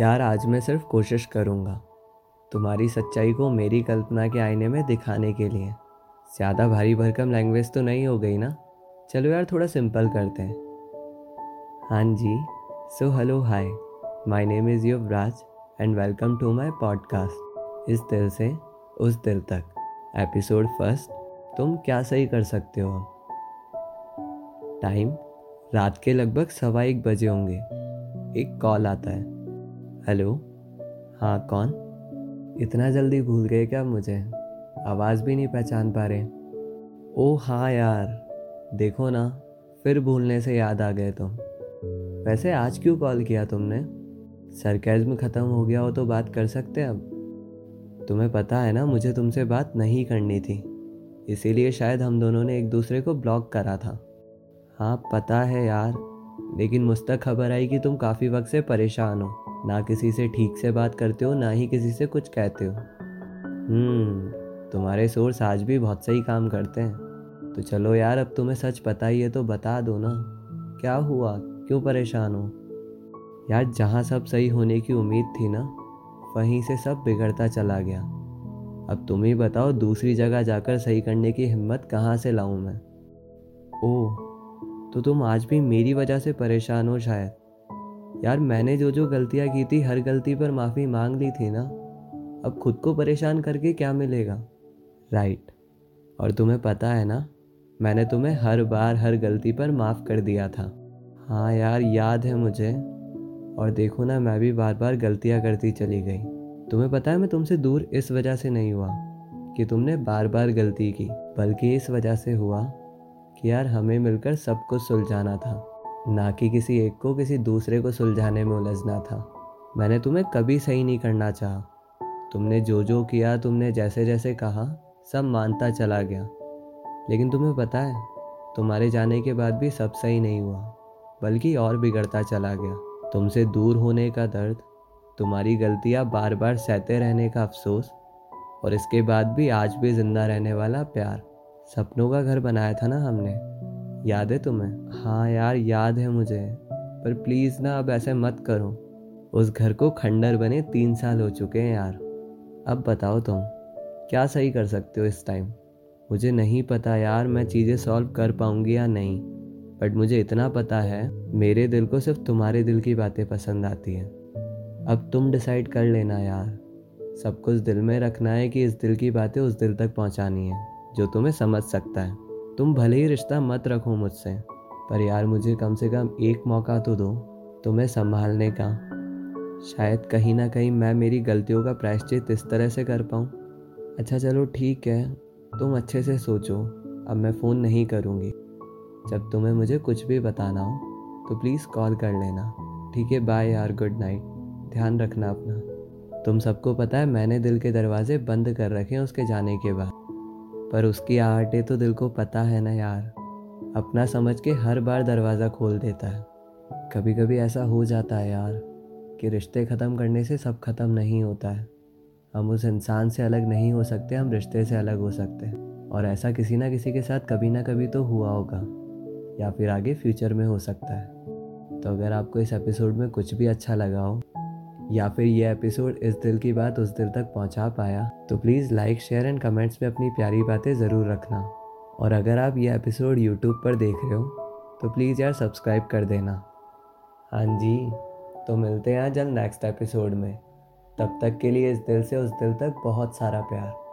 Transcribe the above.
यार आज मैं सिर्फ़ कोशिश करूँगा, तुम्हारी सच्चाई को मेरी कल्पना के आईने में दिखाने के लिए। ज़्यादा भारी भरकम लैंग्वेज तो नहीं हो गई ना? चलो यार थोड़ा सिंपल करते हैं। हाँ जी so hello hi my name is Yuvraj and welcome to my podcast इस दिल से, उस दिल तक। एपिसोड फ़र्स्ट तुम क्या सही कर सकते हो? टाइम रात के लगभग सवा एक बजे होंगे। एक कॉल आता है। हेलो? हाँ कौन? इतना जल्दी भूल गए क्या मुझे? आवाज़ भी नहीं पहचान पा रहे। ओ हाँ यार, देखो ना, फिर भूलने से याद आ गए तुम वैसे आज क्यों कॉल किया तुमने? सरकेज़म ख़त्म हो गया हो तो बात कर सकते अब। तुम्हें पता है ना, मुझे तुमसे बात नहीं करनी थी। इसीलिए शायद हम दोनों ने एक दूसरे को ब्लॉक करा था। हाँ पता है यार, लेकिन मुझ तक खबर आई कि तुम काफ़ी वक्त से परेशान हो। ना किसी से ठीक से बात करते हो, ना ही किसी से कुछ कहते हो। हम्म तुम्हारे सोर्स आज भी बहुत सही काम करते हैं। तो चलो यार, अब तुम्हें सच पता ही है तो बता दो ना। क्या हुआ? क्यों परेशान हो? यार, जहाँ सब सही होने की उम्मीद थी ना, वहीं से सब बिगड़ता चला गया। अब तुम ही बताओ, दूसरी जगह जाकर सही करने की हिम्मत कहाँ से लाऊं मैं? ओह तो तुम आज भी मेरी वजह से परेशान हो शायद। यार मैंने जो जो गलतियाँ की थी, हर गलती पर माफ़ी मांग ली थी ना, अब खुद को परेशान करके क्या मिलेगा? राइट और तुम्हें पता है ना, मैंने तुम्हें हर बार हर गलती पर माफ़ कर दिया था। हाँ यार, याद है मुझे। और देखो ना, मैं भी बार बार गलतियाँ करती चली गई। तुम्हें पता है मैं तुमसे दूर इस वजह से नहीं हुआ, कि तुमने बार बार गलती की, बल्कि इस वजह से हुआ कि यार हमें मिलकर सब कुछ सुलझाना था। ना कि किसी एक को किसी दूसरे को सुलझाने में उलझना था। मैंने तुम्हें कभी सही नहीं करना चाहा। तुमने जो जो किया, तुमने जैसे जैसे कहा, सब मानता चला गया। लेकिन तुम्हें पता है, तुम्हारे जाने के बाद भी सब सही नहीं हुआ, बल्कि और बिगड़ता चला गया। तुमसे दूर होने का दर्द, तुम्हारी गलतियाँ बार बार सहते रहने का अफसोस, और इसके बाद भी आज भी ज़िंदा रहने वाला प्यार, सपनों का घर बनाया था ना हमने। याद है तुम्हें? हाँ यार, याद है मुझे। पर प्लीज़ ना अब ऐसे मत करो। उस घर को खंडर बने तीन साल हो चुके हैं यार। अब बताओ तुम, क्या सही कर सकते हो इस टाइम मुझे नहीं पता यार, मैं चीज़ें सॉल्व कर पाऊँगी या नहीं। बट मुझे इतना पता है, मेरे दिल को सिर्फ़ तुम्हारे दिल की बातें पसंद आती हैं। अब तुम डिसाइड कर लेना यार। सब कुछ दिल में रखना है कि इस दिल की बातें उस दिल तक पहुंचानी है, जो तुम्हें समझ सकता है। तुम भले ही रिश्ता मत रखो मुझसे, पर यार मुझे कम से कम एक मौका तो दो तुम्हें संभालने का। शायद कहीं ना कहीं मैं मेरी गलतियों का प्रायश्चित इस तरह से कर पाऊँ। अच्छा चलो ठीक है, तुम अच्छे से सोचो, अब मैं फ़ोन नहीं करूँगी। जब तुम्हें मुझे कुछ भी बताना हो तो प्लीज़ कॉल कर लेना। ठीक है बाय यार गुड नाइट ध्यान रखना अपना। तुम सबको पता है मैंने दिल के दरवाजे बंद कर रखे हैं उसके जाने के बाद। पर उसकी आहटें तो दिल को पता है ना यार। अपना समझ के हर बार दरवाज़ा खोल देता है। कभी कभी ऐसा हो जाता है यार कि रिश्ते ख़त्म करने से सब ख़त्म नहीं होता है। हम उस इंसान से अलग नहीं हो सकते, हम रिश्ते से अलग हो सकते हैं। और ऐसा किसी ना किसी के साथ कभी ना कभी तो हुआ होगा, या फिर आगे फ्यूचर में हो सकता है। तो अगर आपको इस एपिसोड में कुछ भी अच्छा लगा हो या फिर ये एपिसोड इस दिल की बात उस दिल तक पहुँचा पाया तो please like share and comments में अपनी प्यारी बातें ज़रूर रखना। और अगर आप ये एपिसोड यूट्यूब पर देख रहे हो तो प्लीज़ यार सब्सक्राइब कर देना। हाँ जी तो मिलते हैं जल्द नेक्स्ट एपिसोड में। तब तक के लिए इस दिल से उस दिल तक बहुत सारा प्यार।